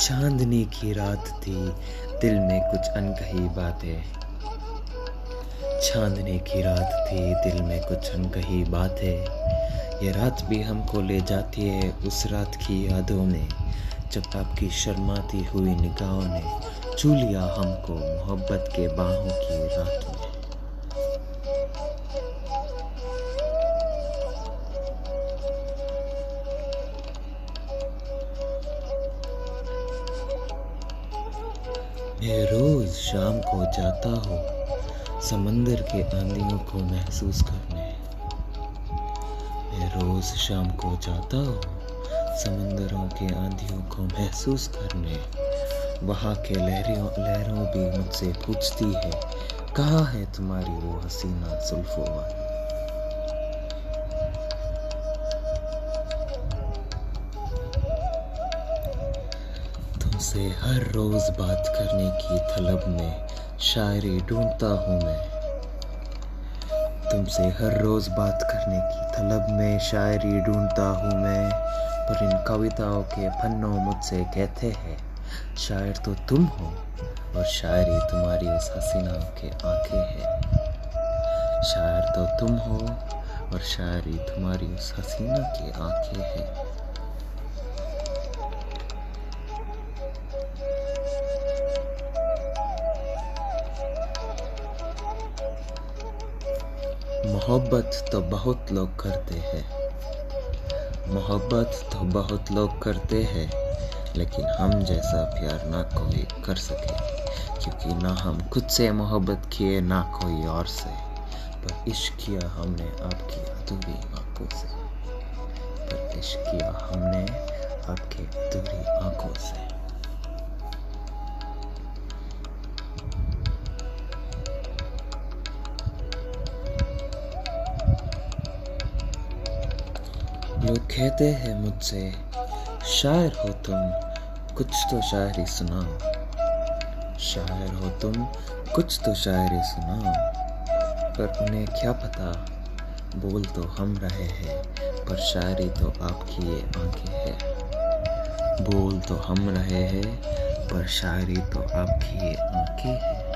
चांदनी की रात थी, दिल में कुछ अनकही बातें। चांदनी की रात थी, दिल में कुछ अनकही बातें। ये रात भी हमको ले जाती है उस रात की यादों में, जब आपकी शर्माती हुई निगाहों ने चू लिया हमको मोहब्बत के बाहों की रात में रोज शाम को जाता हूँ। समंदर के आंधियों को महसूस करने। मैं रोज शाम को जाता हूँ। समंदरों के आंधियों को महसूस करने। वहाँ के लहरों लहरों भी मुझसे पूछती है, कहाँ है तुम्हारी वो हसीना जुल्फों तुमसे हर रोज बात करने की तलब में शायरी ढूंढता हूँ मैं। तुमसे हर रोज बात करने की तलब में शायरी ढूंढता हूँ मैं। पर इन कविताओं के पन्नों मुझसे कहते हैं, शायर तो तुम हो और शायरी तुम्हारी उस हसीनाओं के आँखें हैं। शायर तो तुम हो और शायरी तुम्हारी उस हसीना की आँखें हैं। मोहब्बत तो बहुत लोग करते हैं। मोहब्बत तो बहुत लोग करते हैं, लेकिन हम जैसा प्यार ना कोई कर सके, क्योंकि ना हम खुद से मोहब्बत किए, ना कोई और से। पर इश्क किया हमने आपकी अधूरी आँखों से। पर इश्क किया हमने लोग कहते हैं मुझसे, शायर हो तुम, कुछ तो शायरी सुनाओ। शायर हो तुम, कुछ तो शायरी सुनाओ, पर उन्हें क्या पता? बोल तो हम रहे हैं, पर शायरी तो आपकी ये आँखें है। बोल तो हम रहे हैं, पर शायरी तो आपकी ये आँखें हैं।